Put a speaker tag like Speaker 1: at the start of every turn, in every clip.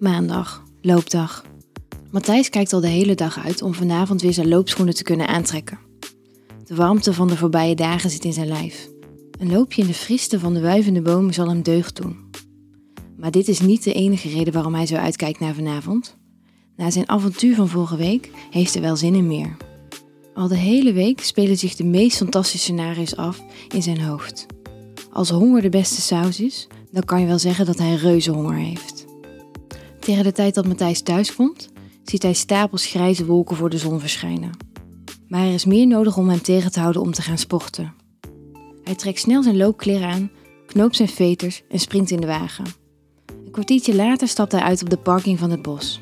Speaker 1: Maandag, loopdag. Matthijs kijkt al de hele dag uit om vanavond weer zijn loopschoenen te kunnen aantrekken. De warmte van de voorbije dagen zit in zijn lijf. Een loopje in de friste van de wuivende bomen zal hem deugd doen. Maar dit is niet de enige reden waarom hij zo uitkijkt naar vanavond. Na zijn avontuur van vorige week heeft hij wel zin in meer. Al de hele week spelen zich de meest fantastische scenario's af in zijn hoofd. Als honger de beste saus is, dan kan je wel zeggen dat hij reuze honger heeft. Tegen de tijd dat Matthijs thuis komt, ziet hij stapels grijze wolken voor de zon verschijnen. Maar er is meer nodig om hem tegen te houden om te gaan sporten. Hij trekt snel zijn loopkleren aan, knoopt zijn veters en springt in de wagen. Een kwartiertje later stapt hij uit op de parking van het bos.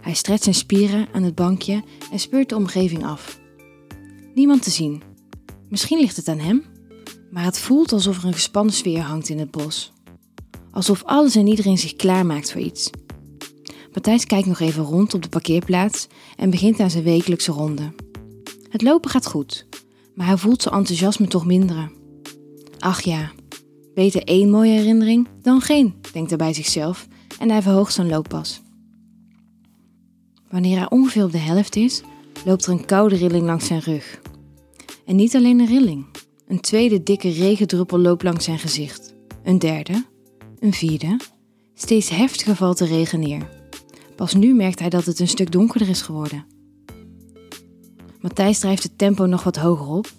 Speaker 1: Hij stretcht zijn spieren aan het bankje en speurt de omgeving af. Niemand te zien. Misschien ligt het aan hem, maar het voelt alsof er een gespannen sfeer hangt in het bos. Alsof alles en iedereen zich klaarmaakt voor iets. Matthijs kijkt nog even rond op de parkeerplaats en begint aan zijn wekelijkse ronde. Het lopen gaat goed, maar hij voelt zijn enthousiasme toch minderen. Ach ja, beter één mooie herinnering dan geen, denkt hij bij zichzelf en hij verhoogt zijn looppas. Wanneer hij ongeveer op de helft is, loopt er een koude rilling langs zijn rug. En niet alleen een rilling, een tweede dikke regendruppel loopt langs zijn gezicht. Een derde, een vierde. Steeds heftiger valt de regen neer. Pas nu merkt hij dat het een stuk donkerder is geworden. Matthijs drijft het tempo nog wat hoger op,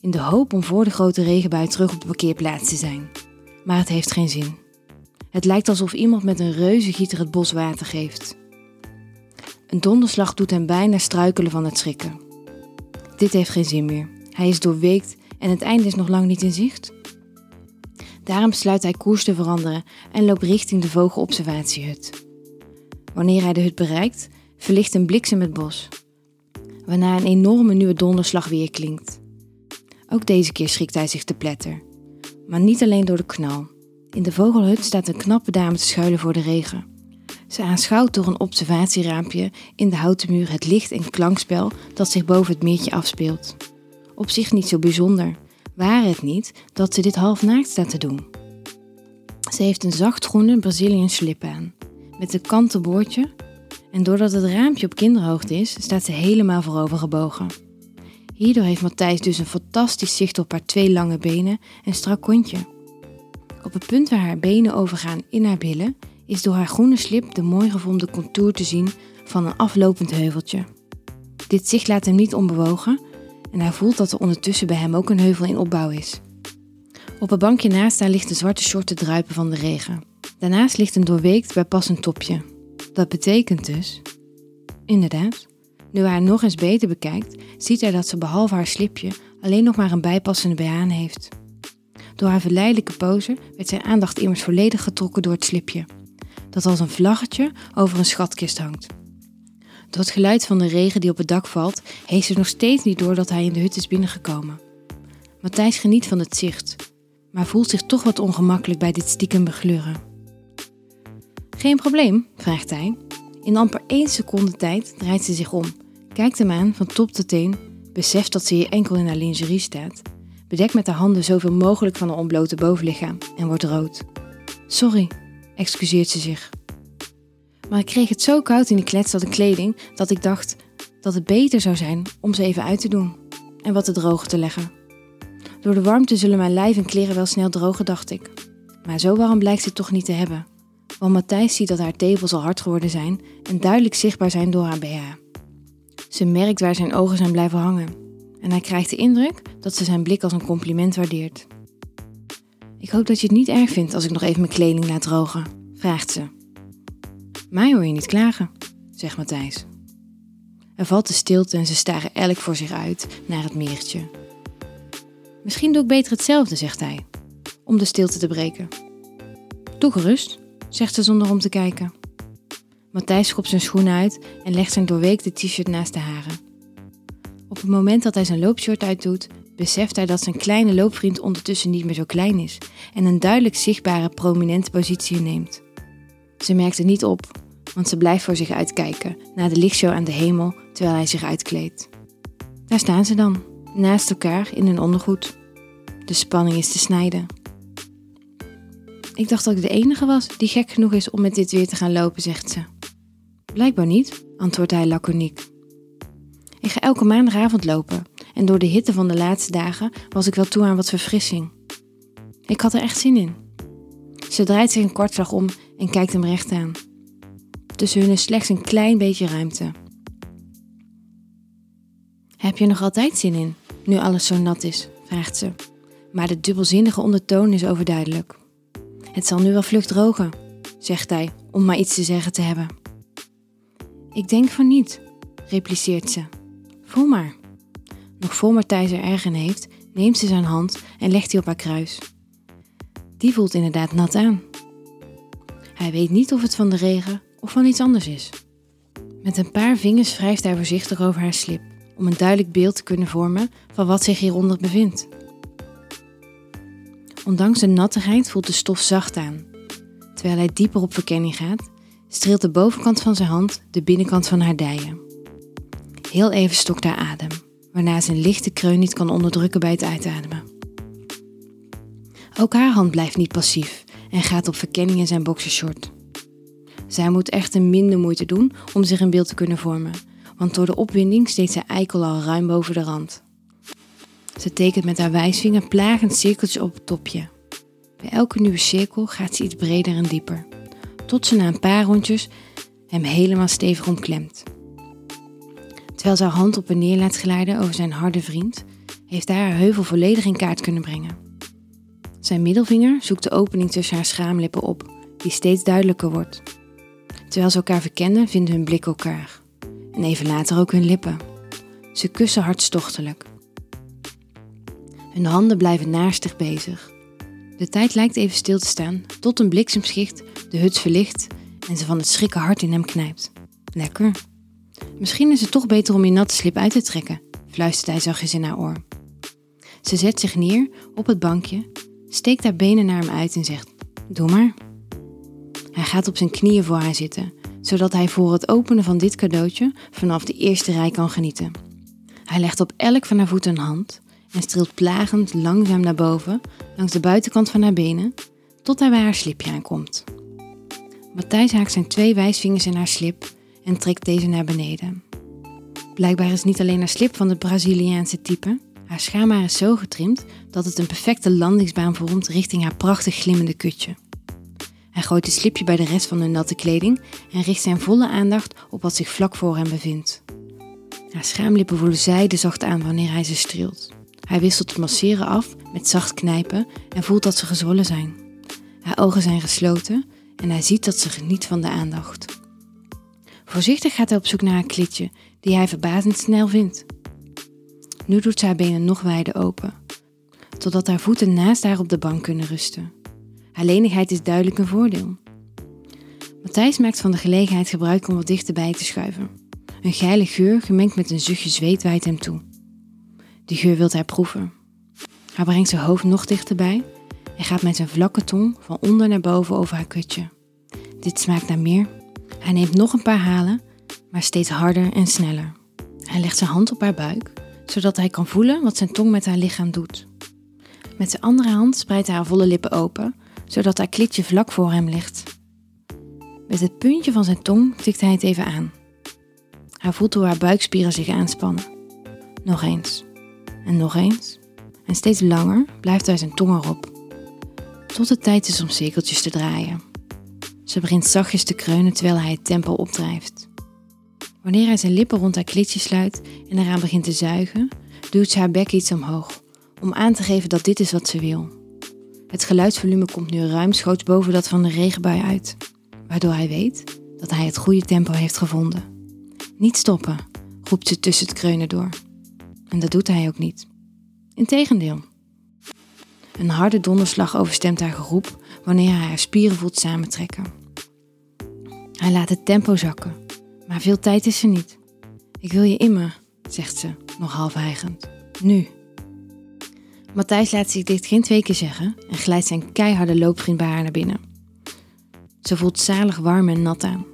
Speaker 1: in de hoop om voor de grote regenbui terug op de parkeerplaats te zijn. Maar het heeft geen zin. Het lijkt alsof iemand met een reuzengieter het bos water geeft. Een donderslag doet hem bijna struikelen van het schrikken. Dit heeft geen zin meer. Hij is doorweekt en het einde is nog lang niet in zicht. Daarom besluit hij koers te veranderen en loopt richting de vogelobservatiehut. Wanneer hij de hut bereikt, verlicht een bliksem het bos, waarna een enorme nieuwe donderslag weer klinkt. Ook deze keer schrikt hij zich te pletter. Maar niet alleen door de knal. In de vogelhut staat een knappe dame te schuilen voor de regen. Ze aanschouwt door een observatieraampje in de houten muur het licht en klankspel dat zich boven het meertje afspeelt. Op zich niet zo bijzonder, ware het niet dat ze dit half naakt staat te doen. Ze heeft een zachtgroene Brazilian slip aan, met een kanten boordje en doordat het raampje op kinderhoogte is, staat ze helemaal voorover gebogen. Hierdoor heeft Matthijs dus een fantastisch zicht op haar twee lange benen en strak kontje. Op het punt waar haar benen overgaan in haar billen, is door haar groene slip de mooi gevormde contour te zien van een aflopend heuveltje. Dit zicht laat hem niet onbewogen en hij voelt dat er ondertussen bij hem ook een heuvel in opbouw is. Op een bankje naast haar ligt een zwarte short te druipen van de regen. Daarnaast ligt een doorweekt bijpassend topje. Dat betekent dus... Inderdaad, nu hij haar nog eens beter bekijkt, ziet hij dat ze behalve haar slipje alleen nog maar een bijpassende BH heeft. Door haar verleidelijke pose werd zijn aandacht immers volledig getrokken door het slipje, dat als een vlaggetje over een schatkist hangt. Door het geluid van de regen die op het dak valt, heeft ze nog steeds niet door dat hij in de hut is binnengekomen. Matthijs geniet van het zicht, maar voelt zich toch wat ongemakkelijk bij dit stiekem begluren. Geen probleem, vraagt hij. In amper één seconde tijd draait ze zich om, kijkt hem aan van top tot teen, beseft dat ze hier enkel in haar lingerie staat, bedekt met haar handen zoveel mogelijk van haar ontblote bovenlichaam en wordt rood. Sorry, excuseert ze zich. Maar ik kreeg het zo koud in die kletste kleding dat ik dacht dat het beter zou zijn om ze even uit te doen en wat te drogen te leggen. Door de warmte zullen mijn lijf en kleren wel snel drogen, dacht ik. Maar zo warm blijkt ze toch niet te hebben. Want Matthijs ziet dat haar tevels al hard geworden zijn en duidelijk zichtbaar zijn door haar BH. Ze merkt waar zijn ogen zijn blijven hangen. En hij krijgt de indruk dat ze zijn blik als een compliment waardeert. Ik hoop dat je het niet erg vindt als ik nog even mijn kleding laat drogen, vraagt ze. Mij hoor je niet klagen, zegt Matthijs. Er valt de stilte en ze staren elk voor zich uit naar het meertje. Misschien doe ik beter hetzelfde, zegt hij, om de stilte te breken. Doe gerust, zegt ze zonder om te kijken. Matthijs schopt zijn schoenen uit en legt zijn doorweekte t-shirt naast de haren. Op het moment dat hij zijn loopshort uitdoet, beseft hij dat zijn kleine loopvriend ondertussen niet meer zo klein is en een duidelijk zichtbare prominente positie neemt. Ze merkt het niet op, want ze blijft voor zich uitkijken naar de lichtshow aan de hemel terwijl hij zich uitkleedt. Daar staan ze dan, naast elkaar in hun ondergoed. De spanning is te snijden. Ik dacht dat ik de enige was die gek genoeg is om met dit weer te gaan lopen, zegt ze. Blijkbaar niet, antwoordt hij laconiek. Ik ga elke maandagavond lopen en door de hitte van de laatste dagen was ik wel toe aan wat verfrissing. Ik had er echt zin in. Ze draait zich een kwartslag om en kijkt hem recht aan. Tussen hun is slechts een klein beetje ruimte. Heb je nog altijd zin in, nu alles zo nat is? vraagt ze. Maar de dubbelzinnige ondertoon is overduidelijk. Het zal nu wel vlug drogen, zegt hij, om maar iets te zeggen te hebben. Ik denk van niet, repliceert ze. Voel maar. Nog voor Matthijs er erg in heeft, neemt ze zijn hand en legt die op haar kruis. Die voelt inderdaad nat aan. Hij weet niet of het van de regen of van iets anders is. Met een paar vingers wrijft hij voorzichtig over haar slip, om een duidelijk beeld te kunnen vormen van wat zich hieronder bevindt. Ondanks de nattigheid voelt de stof zacht aan. Terwijl hij dieper op verkenning gaat, streelt de bovenkant van zijn hand de binnenkant van haar dijen. Heel even stokt haar adem, waarna ze een lichte kreun niet kan onderdrukken bij het uitademen. Ook haar hand blijft niet passief en gaat op verkenning in zijn boxershort. Zij moet echter minder moeite doen om zich een beeld te kunnen vormen, want door de opwinding steekt zijn eikel al ruim boven de rand. Ze tekent met haar wijsvinger plagend cirkeltjes op het topje. Bij elke nieuwe cirkel gaat ze iets breder en dieper, tot ze na een paar rondjes hem helemaal stevig omklemt. Terwijl ze haar hand op en neer laat glijden over zijn harde vriend, heeft hij haar heuvel volledig in kaart kunnen brengen. Zijn middelvinger zoekt de opening tussen haar schaamlippen op, die steeds duidelijker wordt. Terwijl ze elkaar verkennen, vinden hun blik elkaar. En even later ook hun lippen. Ze kussen hartstochtelijk. Hun handen blijven naastig bezig. De tijd lijkt even stil te staan, tot een bliksemschicht de hut verlicht en ze van het schrikken hart in hem knijpt. Lekker. Misschien is het toch beter om je natte slip uit te trekken, fluistert hij zachtjes in haar oor. Ze zet zich neer op het bankje, steekt haar benen naar hem uit en zegt: Doe maar. Hij gaat op zijn knieën voor haar zitten, zodat hij voor het openen van dit cadeautje vanaf de eerste rij kan genieten. Hij legt op elk van haar voeten een hand en streelt plagend langzaam naar boven langs de buitenkant van haar benen tot hij bij haar slipje aankomt. Matthijs haakt zijn twee wijsvingers in haar slip en trekt deze naar beneden. Blijkbaar is niet alleen haar slip van het Braziliaanse type, haar schaamhaar is zo getrimd dat het een perfecte landingsbaan vormt richting haar prachtig glimmende kutje. Hij gooit het slipje bij de rest van de natte kleding en richt zijn volle aandacht op wat zich vlak voor hem bevindt. Haar schaamlippen voelen zijde zacht aan wanneer hij ze streelt. Hij wisselt het masseren af met zacht knijpen en voelt dat ze gezwollen zijn. Haar ogen zijn gesloten en hij ziet dat ze geniet van de aandacht. Voorzichtig gaat hij op zoek naar haar klitje, die hij verbazend snel vindt. Nu doet ze haar benen nog wijder open, totdat haar voeten naast haar op de bank kunnen rusten. Haar lenigheid is duidelijk een voordeel. Matthijs maakt van de gelegenheid gebruik om wat dichterbij te schuiven. Een geile geur gemengd met een zuchtje zweet waait hem toe. Die geur wilt hij proeven. Hij brengt zijn hoofd nog dichterbij en gaat met zijn vlakke tong van onder naar boven over haar kutje. Dit smaakt naar meer. Hij neemt nog een paar halen, maar steeds harder en sneller. Hij legt zijn hand op haar buik, zodat hij kan voelen wat zijn tong met haar lichaam doet. Met zijn andere hand spreidt hij haar volle lippen open, zodat haar klitje vlak voor hem ligt. Met het puntje van zijn tong tikt hij het even aan. Hij voelt hoe haar buikspieren zich aanspannen. Nog eens. En nog eens. En steeds langer blijft hij zijn tong erop. Tot het tijd is om cirkeltjes te draaien. Ze begint zachtjes te kreunen terwijl hij het tempo opdrijft. Wanneer hij zijn lippen rond haar klitje sluit en eraan begint te zuigen, duwt ze haar bek iets omhoog, om aan te geven dat dit is wat ze wil. Het geluidsvolume komt nu ruimschoots boven dat van de regenbui uit, waardoor hij weet dat hij het goede tempo heeft gevonden. Niet stoppen, roept ze tussen het kreunen door. En dat doet hij ook niet. Integendeel. Een harde donderslag overstemt haar geroep wanneer hij haar spieren voelt samentrekken. Hij laat het tempo zakken, maar veel tijd is er niet. Ik wil je immer, zegt ze, nog half hijgend. Nu. Matthijs laat zich dit geen twee keer zeggen en glijdt zijn keiharde loopvriend bij haar naar binnen. Ze voelt zalig warm en nat aan.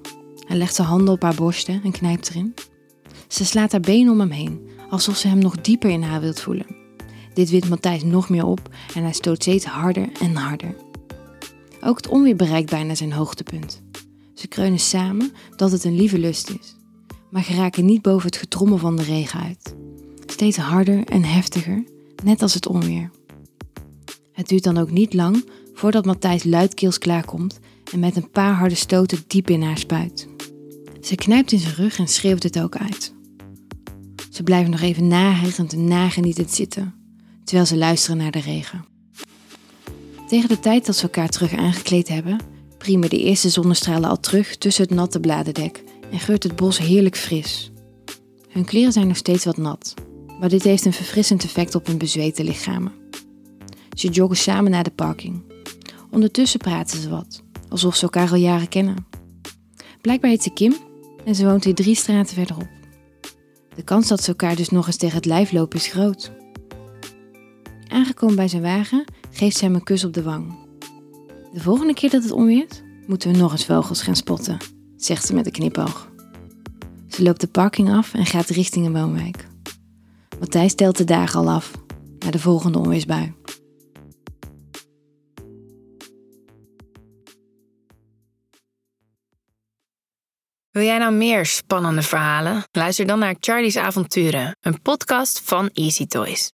Speaker 1: Hij legt zijn handen op haar borsten en knijpt erin. Ze slaat haar benen om hem heen, alsof ze hem nog dieper in haar wilt voelen. Dit wint Matthijs nog meer op en hij stoot steeds harder en harder. Ook het onweer bereikt bijna zijn hoogtepunt. Ze kreunen samen dat het een lieve lust is, maar geraken niet boven het getrommel van de regen uit. Steeds harder en heftiger, net als het onweer. Het duurt dan ook niet lang voordat Matthijs luidkeels klaarkomt en met een paar harde stoten diep in haar spuit. Ze knijpt in zijn rug en schreeuwt het ook uit. Ze blijven nog even nahegend en nagenietend zitten, terwijl ze luisteren naar de regen. Tegen de tijd dat ze elkaar terug aangekleed hebben, priemen de eerste zonnestralen al terug tussen het natte bladerdek en geurt het bos heerlijk fris. Hun kleren zijn nog steeds wat nat, maar dit heeft een verfrissend effect op hun bezweten lichamen. Ze joggen samen naar de parking. Ondertussen praten ze wat, alsof ze elkaar al jaren kennen. Blijkbaar heet ze Kim en ze woont hier drie straten verderop. De kans dat ze elkaar dus nog eens tegen het lijf lopen is groot. Aangekomen bij zijn wagen geeft ze hem een kus op de wang. De volgende keer dat het onweert, moeten we nog eens vogels gaan spotten, zegt ze met een knipoog. Ze loopt de parking af en gaat richting een woonwijk. Matthijs telt de dagen al af naar de volgende onweersbui.
Speaker 2: Wil jij nou meer spannende verhalen? Luister dan naar Charlie's Avonturen, een podcast van Easy Toys.